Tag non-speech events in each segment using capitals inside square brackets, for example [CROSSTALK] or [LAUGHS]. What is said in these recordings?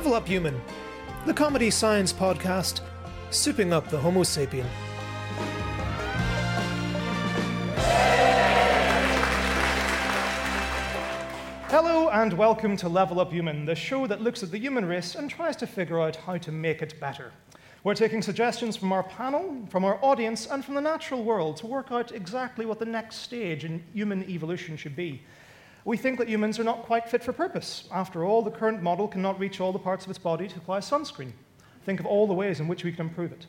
Level Up Human, the comedy science podcast, souping up the Homo sapien. Hello and welcome to Level Up Human, the show that looks at the human race and tries to figure out how to make it better. We're taking suggestions from our panel, from our audience, and from the natural world to work out exactly what the next stage in human evolution should be. We think that humans are not quite fit for purpose. After all, the current model cannot reach all the parts of its body to apply sunscreen. Think of all the ways in which we can improve it.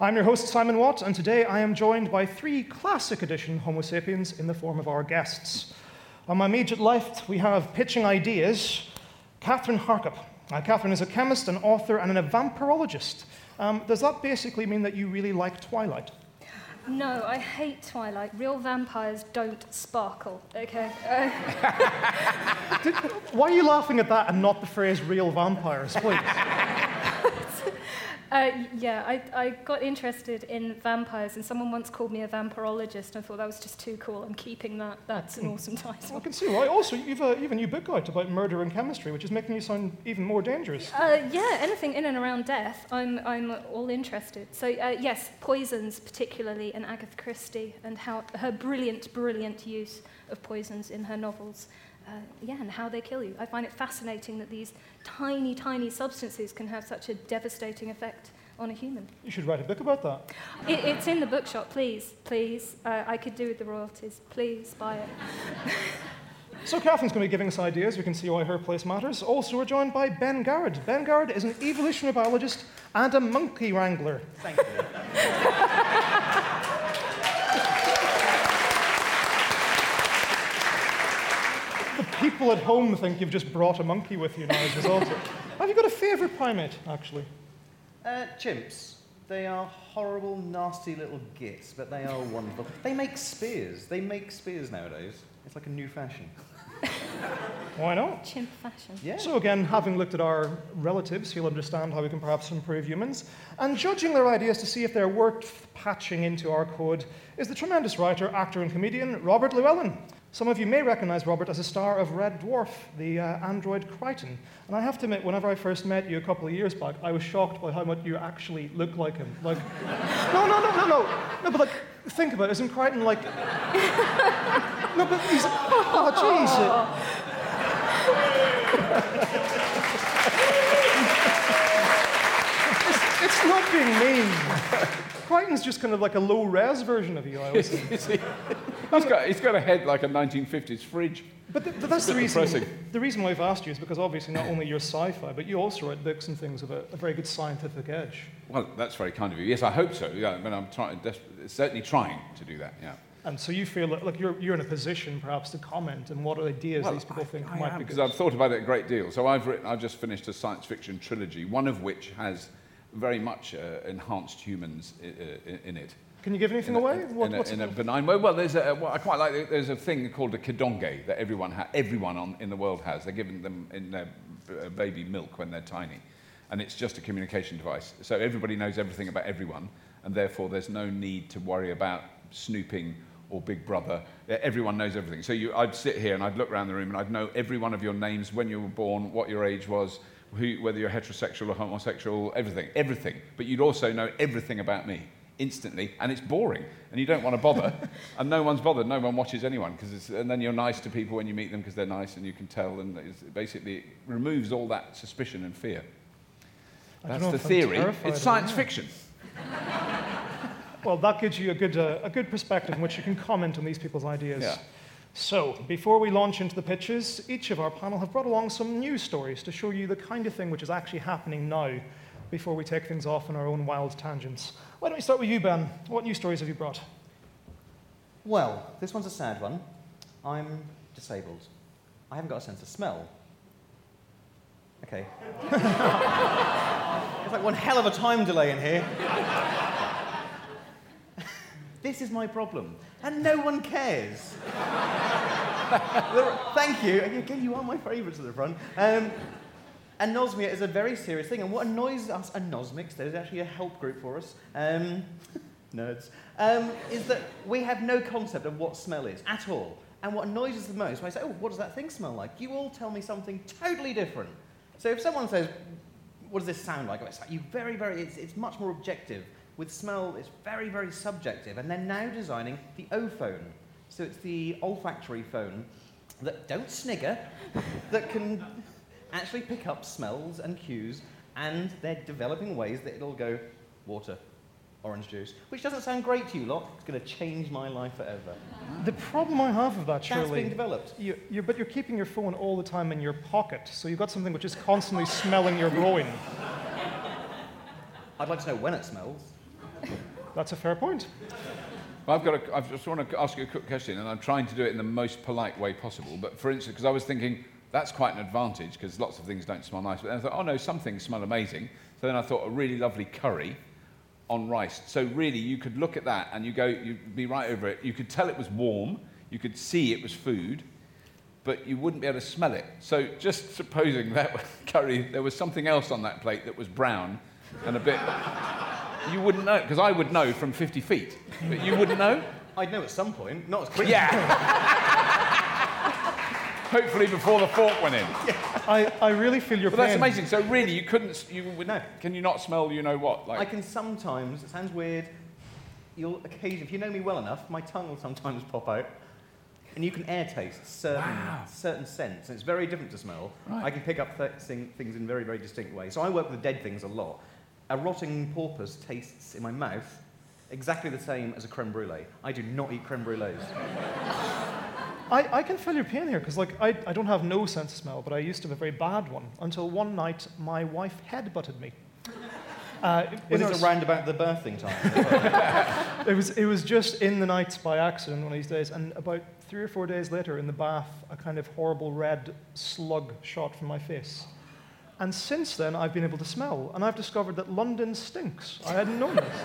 I'm your host, Simon Watt, and today I am joined by three classic edition Homo sapiens in the form of our guests. On my immediate left, we have pitching ideas, Kathryn Harkup. Uh, Kathryn is a chemist, an author, and an vampirologist. Um, does that basically mean that you really like Twilight? No, I hate Twilight. Real vampires don't sparkle, okay? Uh, [LAUGHS] why are you laughing at that and not the phrase real vampires, please? Uh, yeah, I, I got interested in vampires, and someone once called me a vampirologist, and I thought that was just too cool. I'm keeping that. That's an awesome title. I can see why. Also, you've a, you've a new book out about murder and chemistry, which is making you sound even more dangerous. Uh, yeah, anything in and around death, I'm, I'm all interested. So, uh, yes, poisons, particularly, and Agatha Christie, and how her brilliant, brilliant use of poisons in her novels. Uh, yeah, and how they kill you. I find it fascinating that these tiny, tiny substances can have such a devastating effect on a human. You should write a book about that. It, it's in the bookshop, please, please. Uh, I could do with the royalties. Please buy it. [LAUGHS] So Kathryn's going to be giving us ideas. We can see why her place matters. Also, we're joined by Ben Garrod. Ben Garrod is an evolutionary biologist and a monkey wrangler. Thank you. [LAUGHS] people at home think you've just brought a monkey with you now as a result. Have you got a favourite primate, actually? Uh, chimps. They are horrible, nasty little gits, but they are wonderful. They make spears. They make spears nowadays. It's like a new fashion. Why not? Chimp fashion. Yeah. So, again, having looked at our relatives, you'll understand how we can perhaps improve humans. And judging their ideas to see if they're worth patching into our code is the tremendous writer, actor, and comedian Robert Llewellyn. Some of you may recognize Robert as a star of Red Dwarf, the uh, android Kryten. And I have to admit, whenever I first met you a couple of years back, I was shocked by how much you actually look like him. Like, [LAUGHS] no, no, no, no, no. No, but like, think about it. Isn't Kryten like. [LAUGHS] no, but he's. Oh, jeez. It's, it's not being mean. Kryten's just kind of like a low res version of you, I always think. You see, he's got, he's got a head like a 1950s fridge. But, th- but that's the reason. depressing. The reason why I've asked you is because obviously not only you're sci-fi, but you also write books and things of a, a very good scientific edge. Well, that's very kind of you. Yes, I hope so. Yeah, but I'm trying, des- certainly trying to do that. Yeah. And so you feel like, like you're, you're in a position perhaps to comment on what ideas Well, these people I- think I might am, be because. I've thought about it a great deal. So I've written, I've just finished a science fiction trilogy, one of which has very much uh, enhanced humans i- i- in it. Can you give anything in away? A, What- in, a, in a benign way. Well, there's a, well, I quite like it. There's a thing called a kidonge that everyone, ha- everyone on, in the world has. They're given them in their uh, baby milk when they're tiny. And it's just a communication device. So everybody knows everything about everyone, and therefore there's no need to worry about snooping or Big Brother. Everyone knows everything. So you, I'd sit here and I'd look around the room and I'd know every one of your names, when you were born, what your age was, who, whether you're heterosexual or homosexual, everything, everything. But you'd also know everything about me instantly, and it's boring, and you don't want to bother, [LAUGHS] and no one's bothered. No one watches anyone, because and then you're nice to people when you meet them because they're nice, and you can tell, and it's basically it removes all that suspicion and fear. That's the theory. It's science that. fiction. [LAUGHS] Well, that gives you a good, uh, a good perspective in which you can comment on these people's ideas. Yeah. So, before we launch into the pitches, each of our panel have brought along some news stories to show you the kind of thing which is actually happening now before we take things off on our own wild tangents. Why don't we start with you, Ben? What news stories have you brought? Well, this one's a sad one. I'm disabled. I haven't got a sense of smell. Okay. [LAUGHS] it's like one hell of a time delay in here. [LAUGHS] this is my problem, and no one cares. Thank you. Again, you are my favourites at the front. Um, anosmia is a very serious thing, and what annoys us anosmics, there's actually a help group for us, um, [LAUGHS] nerds, um, is that we have no concept of what smell is at all. And what annoys us the most, when I say, oh, what does that thing smell like? You all tell me something totally different. So if someone says, what does this sound like? It's you very, very, it's, it's much more objective. With smell, it's very, very subjective. And they're now designing the O phone. So it's the olfactory phone that don't snigger, that can actually pick up smells and cues, and they're developing ways that it'll go water, orange juice, which doesn't sound great to you lot. It's going to change my life forever. The problem I have with that, That's being developed. You, you, but you're keeping your phone all the time in your pocket, so you've got something which is constantly smelling your groin. I'd like to know when it smells. That's a fair point. I've got a, I just want to ask you a quick question, and I'm trying to do it in the most polite way possible. But for instance, because I was thinking that's quite an advantage because lots of things don't smell nice. But then I thought, oh no, some things smell amazing. So then I thought a really lovely curry on rice. So really, you could look at that and you go, you'd be right over it. You could tell it was warm. You could see it was food, but you wouldn't be able to smell it. So just supposing that [LAUGHS] curry, there was something else on that plate that was brown and a bit. You wouldn't know, because I would know from 50 feet, but you wouldn't know? I'd know at some point, not as quick. Yeah. Hopefully before the fork went in. I, I really feel your pain. But that's amazing. So really, you couldn't, you would, No. can you not smell you know what? Like, I can sometimes, it sounds weird, you'll occasionally, if you know me well enough, my tongue will sometimes pop out. And you can air taste certain, Wow. certain scents. And it's very different to smell. Right. I can pick up th- things in very, very distinct ways. So I work with dead things a lot. A rotting porpoise tastes in my mouth exactly the same as a creme brulee. I do not eat creme brulees. [LAUGHS] I, I can feel your pain here because, like, I, I don't have no sense of smell, but I used to have a very bad one until one night my wife headbutted me. [LAUGHS] Uh, Was it our- around about the birthing time? [LAUGHS] It was, it was just in the night by accident one of these days, and about three or four days later in the bath, a kind of horrible red slug shot from my face. And since then, I've been able to smell, and I've discovered that London stinks. I hadn't known this. [LAUGHS]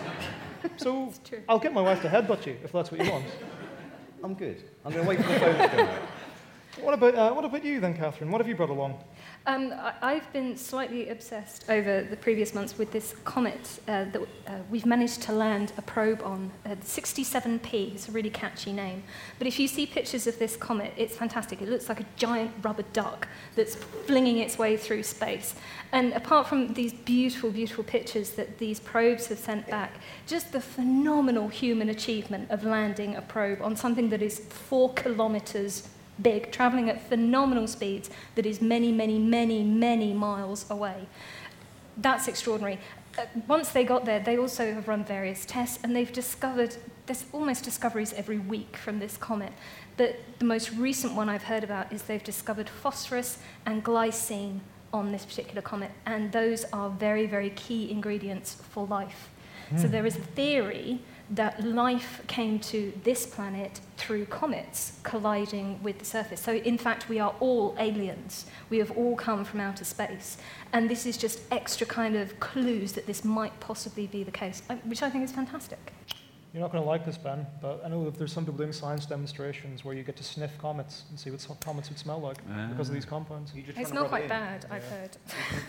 So. I'll get my wife to headbutt you if that's what you want. I'm good. I'm going to wait for the phone to come out. What about, uh, what about you then, Kathryn? What have you brought along? Um, I- I've been slightly obsessed over the previous months with this comet uh, that uh, we've managed to land a probe on. Uh, 67P, it's a really catchy name. But if you see pictures of this comet, it's fantastic. It looks like a giant rubber duck that's flinging its way through space. And apart from these beautiful, beautiful pictures that these probes have sent back, just the phenomenal human achievement of landing a probe on something that is four kilometers big, traveling at phenomenal speeds that is many, many, many, many miles away. That's extraordinary. Uh, once they got there, they also have run various tests and they've discovered, there's almost discoveries every week from this comet. But the most recent one I've heard about is they've discovered phosphorus and glycine on this particular comet, and those are very, very key ingredients for life. So there is a theory that life came to this planet through comets colliding with the surface. So, in fact, we are all aliens. We have all come from outer space. And this is just extra kind of clues that this might possibly be the case, uh, which I think is fantastic. You're not going to like this, Ben, but I know that there's some people doing science demonstrations where you get to sniff comets and see what some comets would smell like because of these compounds. It's not quite it in. bad, I've heard.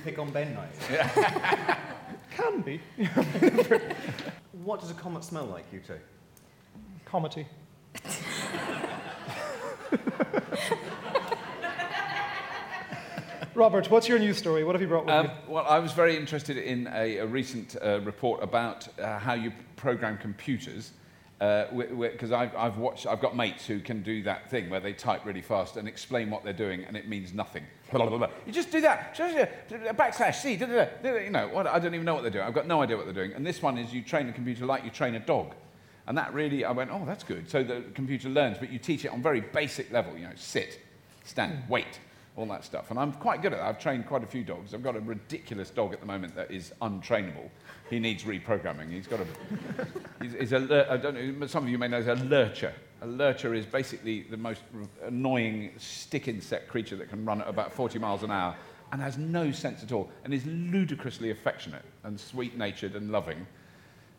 Pick on Ben night. [LAUGHS] Can be. [LAUGHS] What does a comet smell like, you two? Comety. [LAUGHS] Robert, what's your news story? What have you brought with Um, you? well, I was very interested in a, a recent uh, report about uh, how you program computers. Because I've, I've watched, I've got mates who can do that thing where they type really fast and explain what they're doing, and it means nothing. Blah, blah, blah. You just do that, uh, backslash C, da, da, da, you know. What, I don't even know what they're doing. I've got no idea what they're doing. And this one is you train a computer like you train a dog, and that really, I went, oh, that's good. So the computer learns, but you teach it on very basic level. You know, sit, stand, wait, all that stuff. And I'm quite good at that. I've trained quite a few dogs. I've got a ridiculous dog at the moment that is untrainable. He needs reprogramming. He's got a, [LAUGHS] he's, he's a I don't know, some of you may know, he's a lurcher. A lurcher is basically the most annoying stick insect creature that can run at about 40 miles an hour and has no sense at all and is ludicrously affectionate and sweet-natured and loving.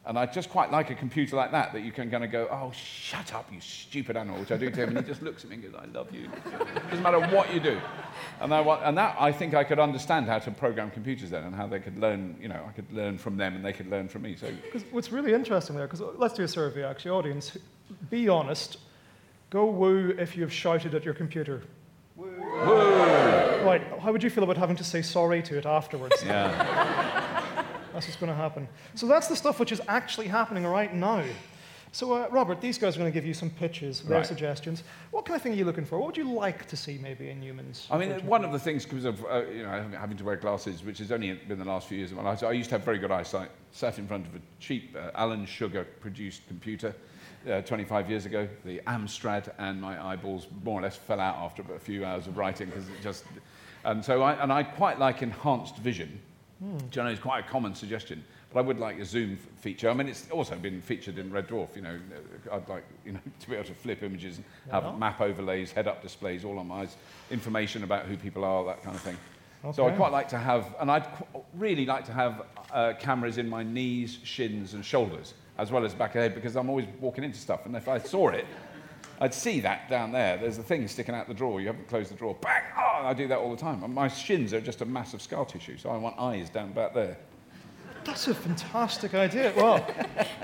And I just quite like a computer like that, that you can kind of go, oh, shut up, you stupid animal, which I do to him, and he just looks at me and goes, I love you. Doesn't matter what you do. And, I and that, I think I could understand how to program computers then, and how they could learn, you know, I could learn from them and they could learn from me. So, 'Cause what's really interesting there, because uh, let's do a survey actually, audience, be honest. Go woo if you've shouted at your computer. Woo. Right, how would you feel about having to say sorry to it afterwards? [LAUGHS] yeah. That's what's going to happen. So that's the stuff which is actually happening right now. So, uh, Robert, these guys are going to give you some pitches, their Right. suggestions. What kind of thing are you looking for? What would you like to see maybe in humans? I mean, one of the things, because of uh, you know having- having to wear glasses, which has only been the last few years of my life, so I used to have very good eyesight. Sat in front of a cheap uh, Alan Sugar produced computer uh, 25 years ago, the Amstrad, and my eyeballs more or less fell out after a few hours of writing because it just. And so I, and I quite like enhanced vision, which I know is quite a common suggestion. But I would like a zoom f- feature. I mean, it's also been featured in Red Dwarf. You know, uh, I'd like you know [LAUGHS] to be able to flip images, and have map overlays, head-up displays, all on my eyes, information about who people are, that kind of thing. So I'd quite like to have, and I'd qu- really like to have uh, cameras in my knees, shins, and shoulders, as well as back of head, because I'm always walking into stuff, and if I saw it, I'd see that down there. There's a thing sticking out the drawer. You haven't closed the drawer. Bang! Oh, I do that all the time. And my shins are just a massive scar tissue, so I want eyes down back there. That's a fantastic idea. Well,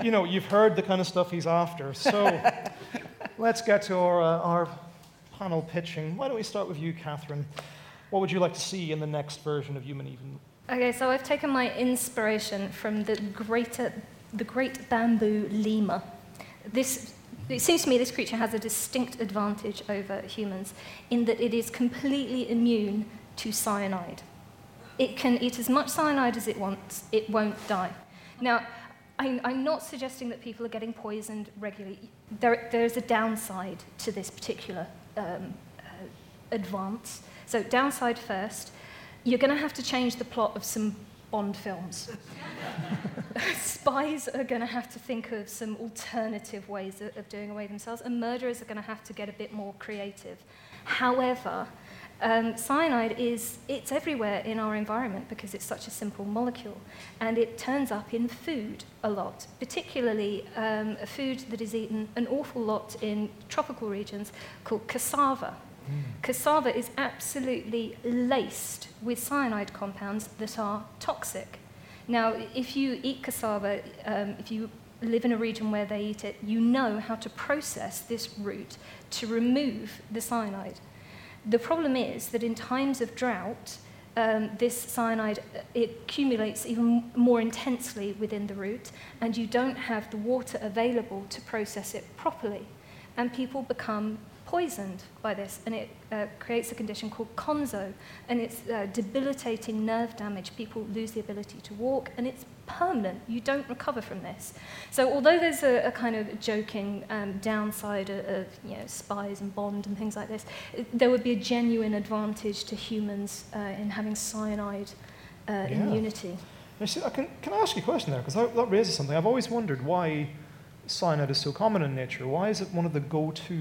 you know, you've heard the kind of stuff he's after. So let's get to our, uh, our panel pitching. Why don't we start with you, Kathryn? What would you like to see in the next version of Human Even? Okay, so I've taken my inspiration from the greater, the great bamboo lemur. This, it seems to me this creature has a distinct advantage over humans in that it is completely immune to cyanide. It can eat as much cyanide as it wants, it won't die. Now, I, I'm not suggesting that people are getting poisoned regularly. There, there's a downside to this particular um, uh, advance. So, downside first, you're going to have to change the plot of some Bond films. [LAUGHS] [LAUGHS] Spies are going to have to think of some alternative ways of, of doing away themselves, and murderers are going to have to get a bit more creative. However, um, cyanide is it's everywhere in our environment because it's such a simple molecule, and it turns up in food a lot, particularly um, a food that is eaten an awful lot in tropical regions called cassava. Cassava is absolutely laced with cyanide compounds that are toxic. Now, if you eat cassava, um, if you live in a region where they eat it, you know how to process this root to remove the cyanide. The problem is that in times of drought, um, this cyanide uh, it accumulates even more intensely within the root, and you don't have the water available to process it properly. And people become poisoned by this, and it uh, creates a condition called konzo, and it's uh, debilitating nerve damage. People lose the ability to walk, and it's permanent. You don't recover from this. So, although there's a, a kind of joking um, downside of, of you know, spies and Bond and things like this, it- there would be a genuine advantage to humans uh, in having cyanide uh, Yeah. immunity. See, I can, can I ask you a question there? Because that, that raises something. I've always wondered why cyanide is so common in nature. Why is it one of the go to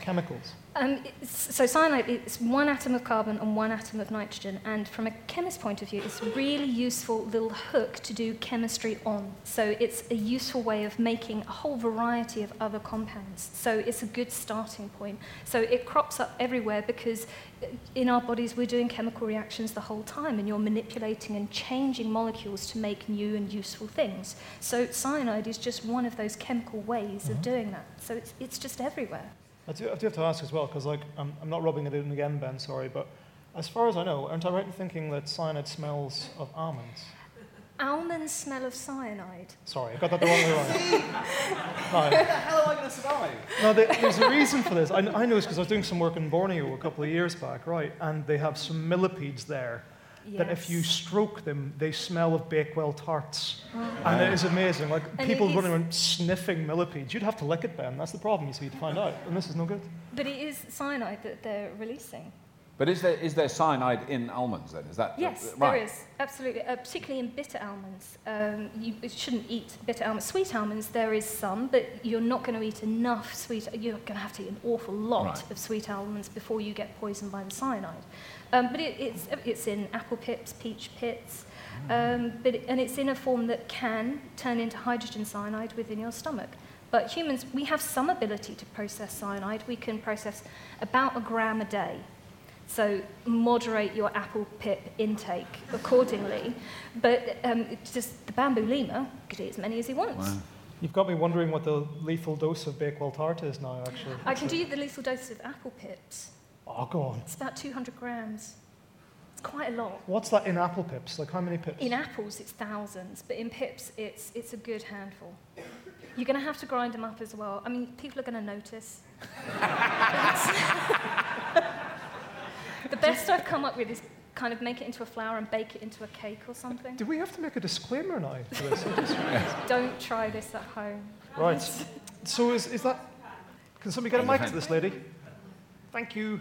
chemicals? Um, so cyanide is one atom of carbon and one atom of nitrogen, and from a chemist's point of view, it's a really useful little hook to do chemistry on. So it's a useful way of making a whole variety of other compounds. So it's a good starting point. So it crops up everywhere because in our bodies we're doing chemical reactions the whole time, and you're manipulating and changing molecules to make new and useful things. So cyanide is just one of those chemical ways of doing that. So it's, it's just everywhere. I do, I do have to ask as well, because like, I'm, I'm not rubbing it in again, Ben, sorry, but as far as I know, aren't I right in thinking that cyanide smells of almonds? Almonds smell of cyanide. Sorry, I got that the wrong way around. [LAUGHS] How Right. the hell am I going to survive? No, there- there's a reason for this. I, I know this because I was doing some work in Borneo a couple of years back, right? And they have some millipedes there that if you stroke them, they smell of Bakewell tarts. Oh. And it is amazing. Like And people it running around sniffing millipedes. You'd have to lick it, Ben. That's the problem, you see, to find out. And this is no good. But it is cyanide that they're releasing. But is there, is there cyanide in almonds then? Is that Yes, right? there is, absolutely. Uh, particularly in bitter almonds. Um, you shouldn't eat bitter almonds. Sweet almonds, there is some, but you're not going to eat enough sweet. You're going to have to eat an awful lot Right. of sweet almonds before you get poisoned by the cyanide. Um, but it, it's, it's in apple pips, peach pits, um, but and it's in a form that can turn into hydrogen cyanide within your stomach. But humans, we have some ability to process cyanide. We can process about a gram a day. So moderate your apple pip intake accordingly. But um, it's just the bamboo lemur could eat as many as he wants. Wow. You've got me wondering what the lethal dose of Bakewell tart is now, actually. I can do you the lethal dose of apple pips. Oh, go on. It's about 200 grams. It's quite a lot. What's that in apple pips? Like how many pips? In apples, it's thousands, but in pips, it's, it's a good handful. You're going to have to grind them up as well. I mean, people are going to notice. [LAUGHS] the best I've come up with is kind of make it into a flour and bake it into a cake or something. Do we have to make a disclaimer now for this? [LAUGHS] Don't try this at home. right. So is, is that... Can somebody get a mic to this lady? Thank you.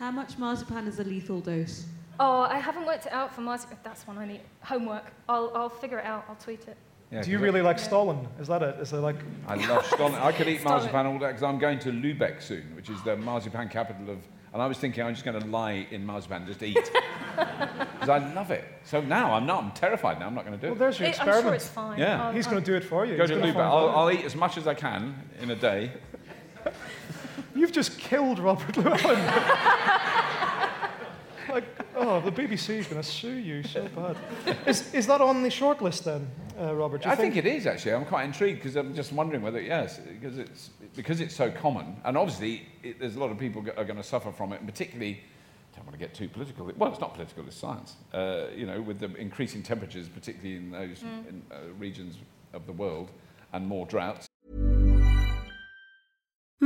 How much marzipan is a lethal dose? Oh, I haven't worked it out for marzipan. That's one I need. Homework. I'll, I'll figure it out. I'll tweet it. Yeah, Do you really like Yeah. Stollen? Is that it? Is it like... I love Stollen. I could eat [LAUGHS] marzipan all day because I'm going to Lubeck soon, which is the marzipan capital of. And I was thinking I'm just going to lie in marzipan, and just eat, [LAUGHS] because I love it. So now I'm not. I'm terrified now. I'm not going to do Well, it. Well, there's your It- I'm experiment. sure it's fine. Yeah. I'll- He's going to do it for you. Go He's to Lubeck. I'll. I'll eat as much as I can in a day. [LAUGHS] You've just killed Robert Llewellyn. [LAUGHS] like, oh, the BBC is going to sue you so bad. Is, is that on the shortlist then, uh, Robert? I think it is actually. I'm quite intrigued because I'm just wondering whether yes, because it's because it's so common, and obviously it, there's a lot of people go- are going to suffer from it, and particularly. I don't want to get too political. Well, it's not political; it's science. Uh, you know, with the increasing temperatures, particularly in those in, uh, regions of the world, and more droughts.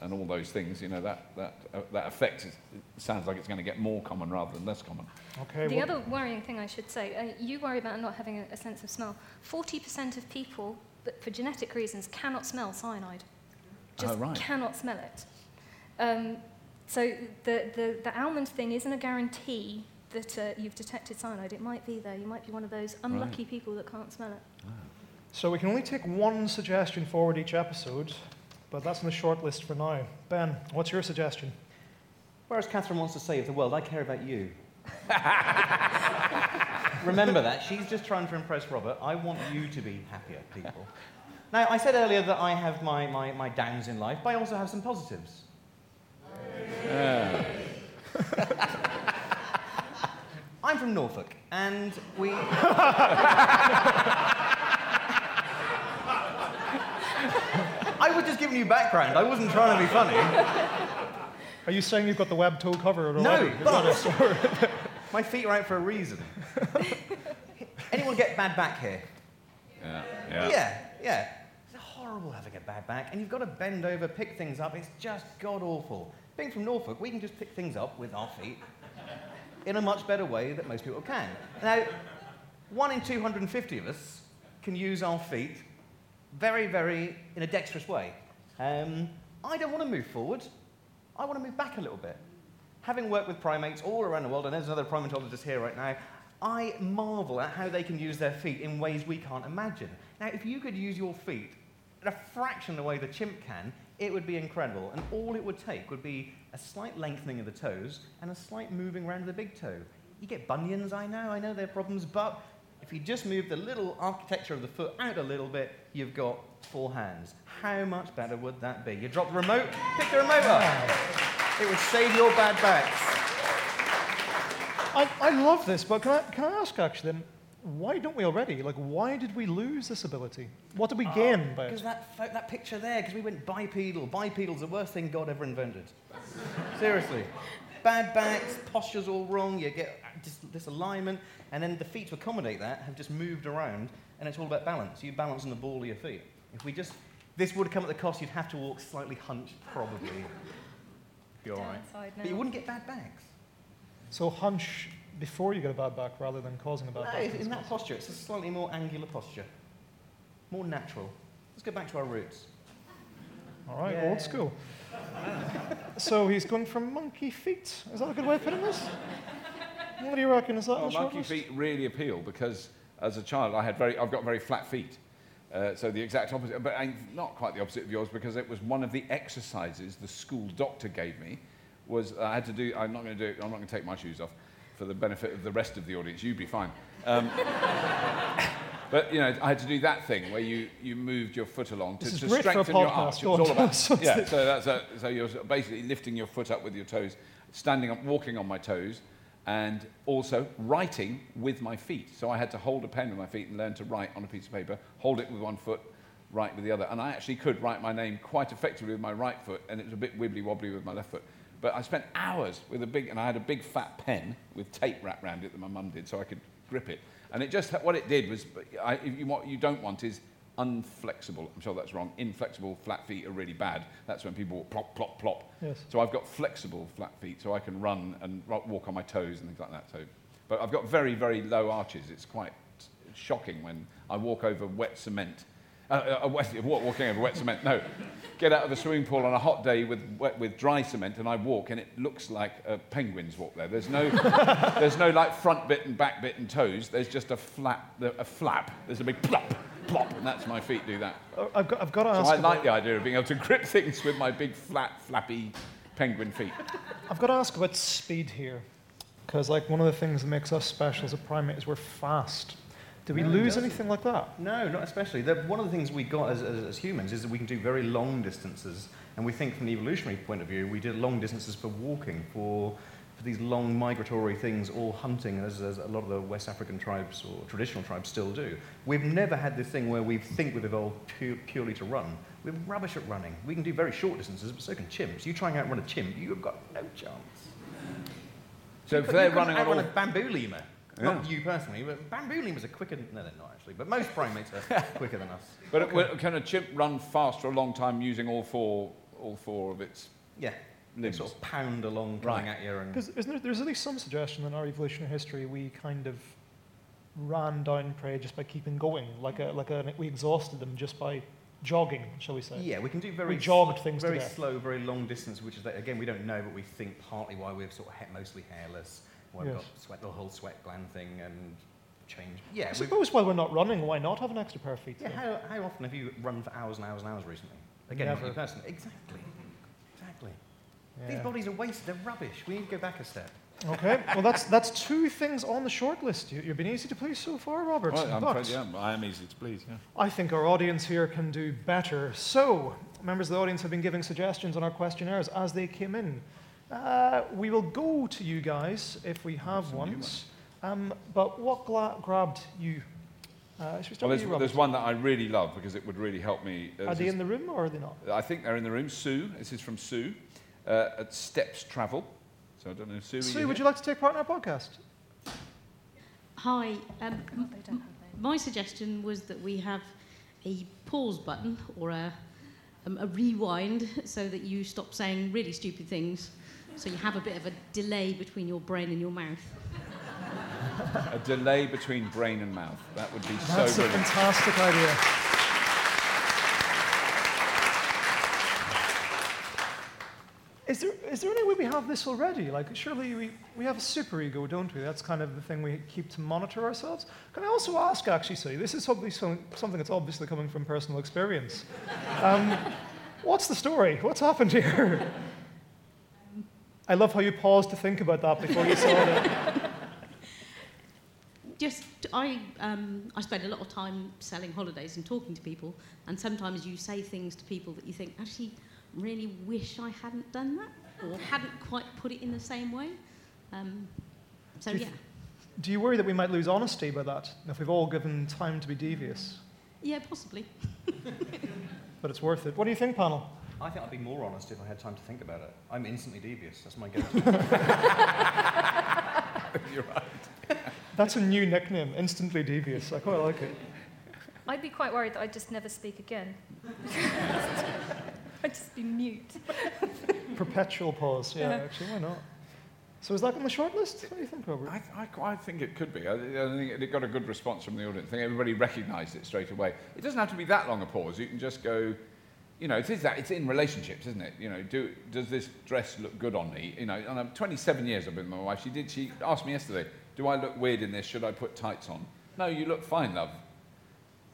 And all those things, you know, that, that, uh, that effect is, it sounds like it's going to get more common rather than less common. Okay. The well- other worrying thing I should say, uh, you worry about not having a, a sense of smell. 40% of people, that for genetic reasons, cannot smell cyanide. just Oh, right. cannot smell it. Um, so the, the, the almond thing isn't a guarantee that uh, you've detected cyanide. It might be there. You might be one of those unlucky people that can't smell it. So we can only take one suggestion forward each episode, but that's on the short list for now. Ben, what's your suggestion? Whereas Kathryn wants to save the world, I care about you. [LAUGHS] Remember that. She's just trying to impress Robert. I want you to be happier, people. Now, I said earlier that I have my, my, my downs in life, but I also have some positives. [LAUGHS] I'm from Norfolk, and we. [LAUGHS] was just giving you background. I wasn't trying to be funny. Are you saying you've got the web toe covered No, already? Is that but it? [LAUGHS] my feet are out for a reason. [LAUGHS] Anyone get bad back here? Yeah. Yeah, yeah. It's horrible having a bad back, and you've got to bend over, pick things up. It's just god awful. Being from Norfolk, we can just pick things up with our feet in a much better way that most people can. Now, one in 250 of us can use our feet very, very in a dexterous way. Um, I don't want to move forward. I want to move back a little bit. Having worked with primates all around the world, and there's another primatologist here right now, I marvel at how they can use their feet in ways we can't imagine. Now, if you could use your feet in a fraction of the way the chimp can, it would be incredible. And all it would take would be a slight lengthening of the toes and a slight moving around of the big toe. You get bunions, I know, I know they're problems, but if you just move the little architecture of the foot out a little bit, you've got four hands. How much better would that be? You drop the remote, pick the remote up. It would save your bad backs. I, I love this, but can I, can I ask actually then, why don't we already? Like, why did we lose this ability? What did we oh, gain by it? Because that, that picture there, because we went bipedal. Bipedal's the worst thing God ever invented. Seriously. Bad backs, posture's all wrong, you get dis- disalignment, and then the feet to accommodate that have just moved around, and it's all about balance. You balance on the ball of your feet. If we just, this would come at the cost, you'd have to walk slightly hunched, probably. [LAUGHS] Be all right. But you wouldn't get bad backs. So hunch before you get a bad back rather than causing a bad No, back. in that posture, it's a slightly more angular posture, more natural. Let's go back to our roots. All right, Yeah. old school. [LAUGHS] so he's going for monkey feet. Is that a good way of putting this? What do you reckon? Is that short monkey feet really appeal because as a child I had very, I've got very flat feet. Uh, so the exact opposite, but not quite the opposite of yours because it was one of the exercises the school doctor gave me was I had to do, I'm not going to do it, I'm not going to take my shoes off for the benefit of the rest of the audience, you'd be fine. Um, [LAUGHS] but, you know, I had to do that thing where you, you moved your foot along to, This is to great for a strengthen your arch. It Go was on, all about, yeah, so, that's a, so you're basically lifting your foot up with your toes, standing up, walking on my toes, and also writing with my feet. So I had to hold a pen with my feet and learn to write on a piece of paper, hold it with one foot, write with the other. And I actually could write my name quite effectively with my right foot, and it was a bit wibbly wobbly with my left foot. But I spent hours with a big, and I had a big fat pen with tape wrapped around it that my mum did so I could grip it. And it just, what it did was, I, you, what you don't want is unflexible. I'm sure that's wrong. Inflexible flat feet are really bad. That's when people plop, plop, plop. Yes. So I've got flexible flat feet, so I can run and walk on my toes and things like that. So, but I've got very, very low arches. It's quite shocking when I walk over wet cement. Uh, uh, wet, [LAUGHS] walking over wet cement. No, get out of the swimming pool on a hot day with wet, with dry cement, and I walk, and it looks like uh, penguins walk there. There's no, [LAUGHS] there's no like front bit and back bit and toes. There's just a flap, a flap. There's a big plop, plop, and that's my feet do that. Oh, I've got, I've got to So ask. I about- like the idea of being able to [LAUGHS] grip things with my big, flat, flappy penguin feet. I've got to ask about speed here, because like one of the things that makes us special as a primate is we're fast. Do we No, lose anything like that? No, not especially. The, one of the things we got as, as, as humans is that we can do very long distances. And we think from the evolutionary point of view, we did long distances for walking, for, for these long migratory things, all hunting, as, as a lot of the West African tribes or traditional tribes still do. We've never had this thing where we think we've evolved pu- purely to run. We're rubbish at running. We can do very short distances, but so can chimps. You try and outrun a chimp, you've got no chance. So You if they're running on all... a bamboo lemur. Not you personally, but bamboo lemurs are quicker. No, they're not actually. But most primates are [LAUGHS] quicker than us. But well, can a chimp run fast for a long time using all four, all four of its Yeah. They limbs? sort of pound along, coming Right. at you, and Because isn't there, there's at least some suggestion in our evolutionary history we kind of ran down prey just by keeping going, like a, like a, we exhausted them just by jogging, shall we say? Yeah, we can do very we jogged sl- things very slow, very long distance, which is that, again we don't know, but we think partly why we're sort of he- mostly hairless, why we've got sweat, the whole sweat gland thing, and change. Yeah, I suppose while we're not running, why not have an extra pair of feet? Yeah, how, how often have you run for hours and hours and hours recently? Again, Never. not you personally. Exactly. Exactly. These bodies are wasted. They're rubbish. We need to go back a step. Okay, well, that's, that's two things on the short list. You, you've been easy to please so far, Robert. Well, I'm but yeah, I am easy to please. Yeah. I think our audience here can do better. So, members of the audience have been giving suggestions on our questionnaires as they came in. Uh, we will go to you guys if we have ones. Um, but what gla- grabbed you? Uh, we Well, there's, you, there's one that I really love because it would really help me. uh, Are they is- in the room or are they not? I think they're in the room. Sue, this is from Sue uh, at Steps Travel. So I don't know, Sue. Sue, you would here? you like to take part in our podcast? Hi. Um, m- my suggestion was that we have a pause button or a, um, a rewind so that you stop saying really stupid things. So you have a bit of a delay between your brain and your mouth. a delay between brain and mouth. That would be That's so a brilliant. fantastic idea. Is there, is there any way we have this already? Like, surely we, we have a super ego, don't we? That's kind of the thing we keep to monitor ourselves. Can I also ask, actually, say, this is something, something that's obviously coming from personal experience. Um, what's the story? What's happened here? I love how you paused to think about that before you saw it. Just, I, um, I spend a lot of time selling holidays and talking to people, and sometimes you say things to people that you think, actually, really wish I hadn't done that, or hadn't quite put it in the same way. Um, so, Do yeah. th- Do you worry that we might lose honesty by that, if we've all given time to be devious? Yeah, possibly. [LAUGHS] But it's worth it. What do you think, panel? I think I'd be more honest if I had time to think about it. I'm instantly devious. That's my go-to. [LAUGHS] You're right. That's a new nickname, instantly devious. I quite like it. I'd be quite worried that I'd just never speak again. [LAUGHS] [LAUGHS] I'd just be mute. [LAUGHS] Perpetual pause. Yeah, Yeah. actually, why not? So is that on the short list? What do you think, Robert? I, I, I think it could be. I, I think it got a good response from the audience. I think everybody recognised it straight away. It doesn't have to be that long a pause. You can just go, you know, it is that. It's in relationships, isn't it? You know, do, does this dress look good on me? You know, and I'm 27 years I've been with my wife. She did. She asked me yesterday, do I look weird in this? Should I put tights on? No, you look fine, love.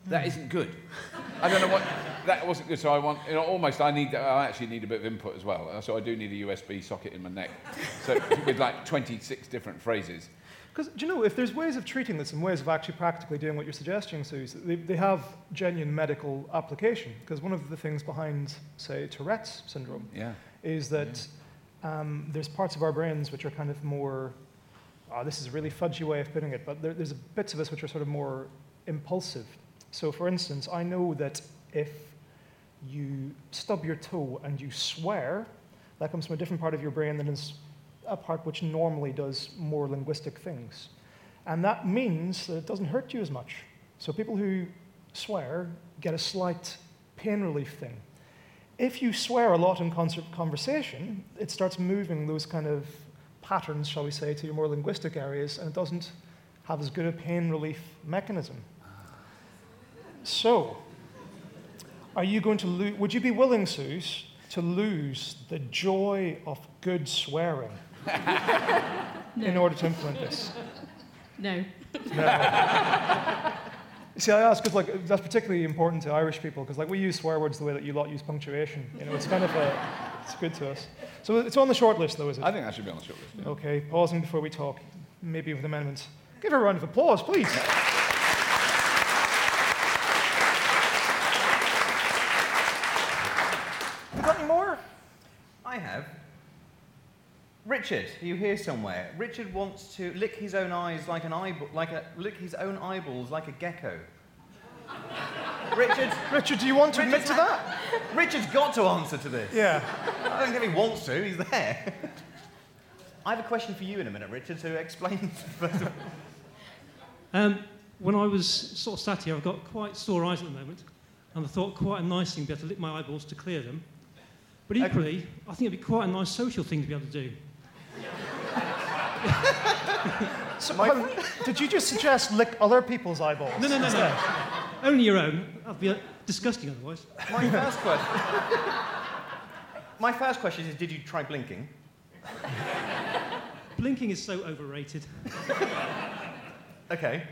That isn't good. I don't know what. That wasn't good. So I want, you know, almost. I need. I actually need a bit of input as well. So I do need a USB socket in my neck. So with like 26 different phrases. Because, do you know, if there's ways of treating this and ways of actually practically doing what you're suggesting, Sue, they, they have genuine medical application. Because one of the things behind, say, Tourette's syndrome Yeah. is that um, there's parts of our brains which are kind of more, oh, this is a really fudgy way of putting it, but there, there's bits of us which are sort of more impulsive. So, for instance, I know that if you stub your toe and you swear, that comes from a different part of your brain than is a part which normally does more linguistic things. And that means that it doesn't hurt you as much. So people who swear get a slight pain relief thing. If you swear a lot in conversation, it starts moving those kind of patterns, shall we say, to your more linguistic areas, and it doesn't have as good a pain relief mechanism. So, are you going to lose? Would you be willing, Suze, to lose the joy of good swearing [LAUGHS] in order to implement this? No. No. See, I ask because like that's particularly important to Irish people because like we use swear words the way that you lot use punctuation. You know, it's kind of a, it's good to us. So it's on the short list, though, is it? I think that should be on the short list. yeah. Okay, pausing before we talk, maybe with amendments. Give her a round of applause, please. You got any more? I have. Richard, are you here somewhere? Richard wants to lick his own eyes like an eyeball, like a lick his own eyeballs like a gecko. [LAUGHS] Richard, Richard, do you want to admit to that? Richard's got to answer to this. Yeah. I don't think he wants to. He's there. [LAUGHS] I have a question for you in a minute, Richard. To explain first. Um, when I was sort of sat here, I've got quite sore eyes at the moment, and I thought quite a nice thing to be able to lick my eyeballs to clear them. But equally, I think it'd be quite a nice social thing to be able to do. So, did you just suggest lick other people's eyeballs? No, no, no, no. Only your own. That'd be uh, disgusting otherwise. My first question. My first question is: Did you try blinking? Blinking is so overrated. Okay.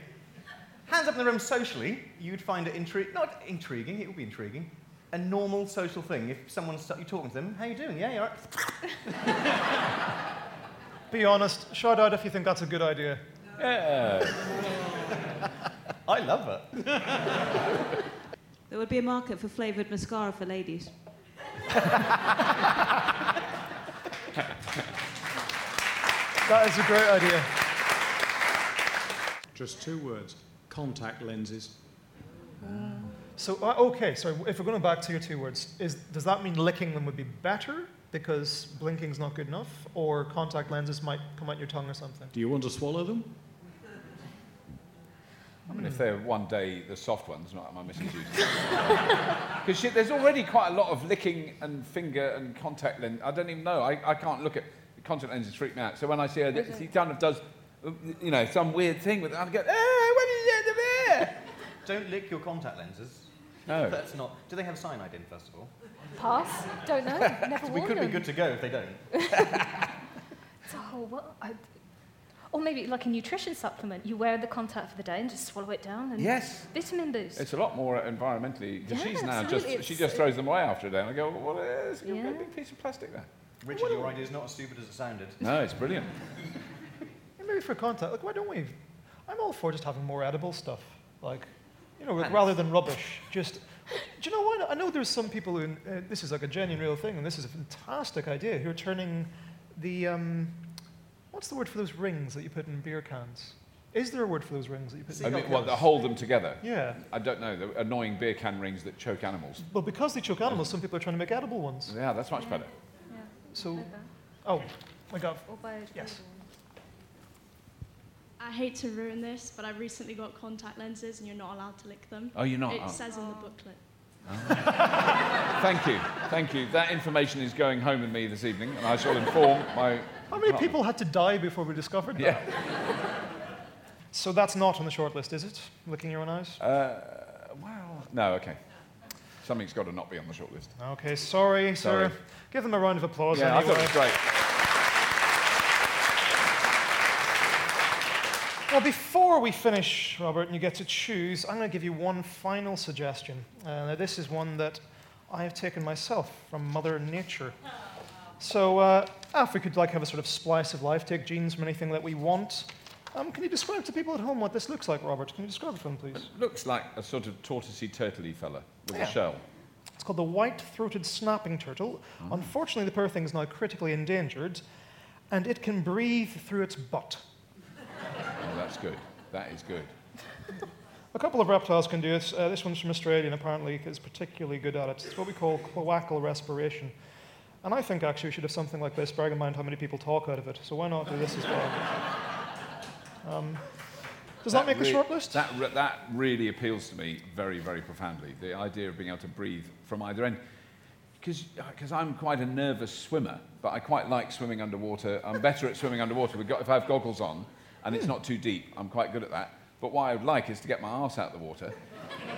Hands up in the room socially, you'd find it intri- not intriguing, it would be intriguing. A normal social thing. If someone someone's you're talking to them, how you doing? Yeah, you alright? [LAUGHS] Be honest, shout out if you think that's a good idea. Yeah. [LAUGHS] I love it. There would be a market for flavoured mascara for ladies. [LAUGHS] That is a great idea. Just two words contact lenses. Uh, So, uh, okay, so if we're going back to your two words, is, does that mean licking them would be better because blinking's not good enough, or contact lenses might come out your tongue or something? Do you want to swallow them? I mean, if they're one day the soft ones, not my missus [LAUGHS] uses. Because there's already quite a lot of licking and finger and contact lens. I don't even know. I, I can't look at contact lenses freak me out. So when I see her, she kind of does, you know, some weird thing with it. I go, hey, what are you doing there? Don't lick your contact lenses. No. That's not. Do they have cyanide in, first of all? Pass? Don't know. [LAUGHS] Never we worn could be good to go if they don't. [LAUGHS] It's a whole world. I, or maybe like a nutrition supplement. You wear the contact for the day and just swallow it down. And Yes. Vitamin boost. It's a lot more environmentally. Because Yeah, she's now absolutely, just she just throws them away after a day, and I go, well, it's a Yeah. big piece of plastic there. Richard, your idea is not as stupid as it sounded. No, it's brilliant. Yeah, [LAUGHS] maybe for contact, like why don't we? I'm all for just having more edible stuff, like you know, Pants. rather than rubbish. Just do you know what? I know there's some people who uh, this is like a genuine real thing, and this is a fantastic idea. Who are turning the um, what's the word for those rings that you put in beer cans? Is there a word for those rings that you put? I in mean, beer what, cans? they hold them together? Yeah. I don't know. The annoying beer can rings that choke animals. Well, because they choke animals, some people are trying to make edible ones. Yeah, that's much better. Yeah. So, oh, my God. Or biodegradable. Yes. I hate to ruin this, but I recently got contact lenses and you're not allowed to lick them. Oh, you're not? It Oh. says in the booklet. Thank you, thank you. That information is going home with me this evening, and I shall inform my. How many people had to die before we discovered that? Yeah. So that's not on the short list, is it? Licking your own eyes? Uh, well, no, okay. Something's got to not be on the short list. Okay, sorry, Sorry. sir. Give them a round of applause Yeah, I thought it was great. Well, before we finish, Robert, and you get to choose, I'm going to give you one final suggestion. Uh, now, this is one that I have taken myself from Mother Nature. So, uh, if we could like have a sort of splice of life, take genes from anything that we want. Um, can you describe to people at home what this looks like, Robert? Can you describe it to them, please? It Looks like a sort of tortoisey turtley fella with Yeah. a shell. It's called the white-throated snapping turtle. Unfortunately, the poor thing is now critically endangered, and it can breathe through its butt. That's good. That is good. A couple of reptiles can do it. Uh, this one's from Australia and apparently is particularly good at it. It's what we call cloacal respiration. And I think actually we should have something like this, bearing in mind how many people talk out of it. So why not do this as well? Um, does that, make rea- the short list? That, re- that really appeals to me very, very profoundly. The idea of being able to breathe from either end. Because I'm quite a nervous swimmer, but I quite like swimming underwater. I'm better at swimming underwater if I have goggles on and it's not too deep. I'm quite good at that. But what I would like is to get my arse out of the water.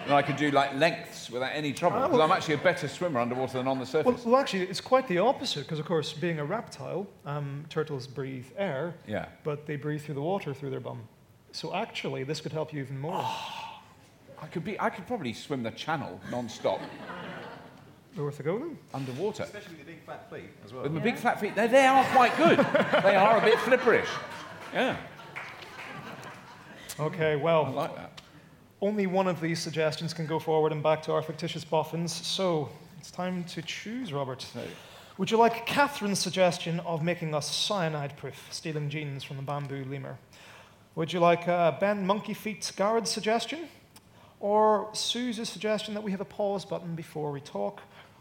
And I could do like lengths without any trouble. Ah, Because well- I'm actually a better swimmer underwater than on the surface. Well, well, actually, it's quite the opposite, because of course, being a reptile, um, turtles breathe air, Yeah. but they breathe through the water through their bum. So actually, this could help you even more. I could be. I could probably swim the channel non-stop Worth a go then? underwater. Especially with the big flat feet as well. With my big flat feet, they, they are quite good. they are a bit flipperish. Yeah. Okay, well. I like that. Only one of these suggestions can go forward and back to our fictitious boffins. So it's time to choose, Robert. Would you like Kathryn's suggestion of making us cyanide proof, stealing genes from the bamboo lemur? Would you like uh, Ben Monkey Feet Garrod's suggestion? Or Sue's suggestion that we have a pause button before we talk?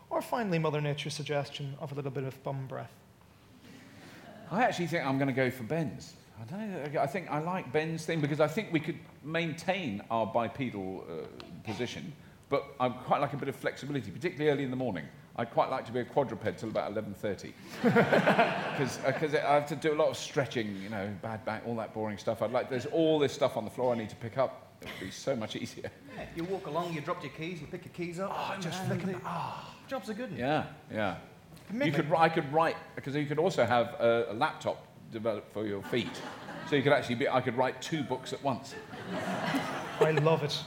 Or finally, Mother Nature's suggestion of a little bit of bum breath? I actually think I'm going to go for Ben's. I don't know. I think I like Ben's thing because I think we could maintain our bipedal uh, position, but I quite like a bit of flexibility, particularly early in the morning. I'd quite like to be a quadruped till about 11.30 because [LAUGHS] I have to do a lot of stretching, you know, bad back, all that boring stuff. I'd like, there's all this stuff on the floor I need to pick up It'd be so much [LAUGHS] easier. Yeah, you walk along, you drop your keys, you pick your keys up. Oh, just man, flicking- the- Jobs are good. Yeah, yeah. You could, I could write because you could also have a, a laptop developed for your feet, so you could actually be. I could write two books at once. I love it.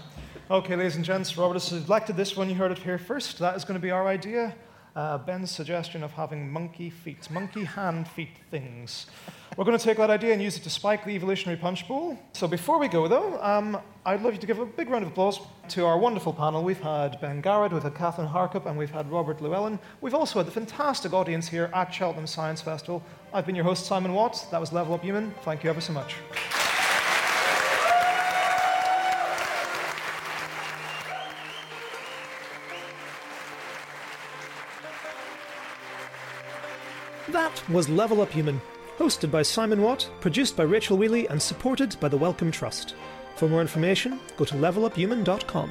Okay, ladies and gents, Robert has selected this one. You heard it here first. That is going to be our idea. Uh, Ben's suggestion of having monkey feet, monkey hand feet things. We're going to take that idea and use it to spike the evolutionary punch bowl. So before we go, though, um, I'd love you to give a big round of applause to our wonderful panel. We've had Ben Garrod, we've had Kathryn Harkup, and we've had Robert Llewellyn. We've also had the fantastic audience here at Cheltenham Science Festival. I've been your host, Simon Watts. That was Level Up Human. Thank you ever so much. Was Level Up Human, hosted by Simon Watt, produced by Rachel Wheely, and supported by the Wellcome Trust. For more information, go to leveluphuman.com.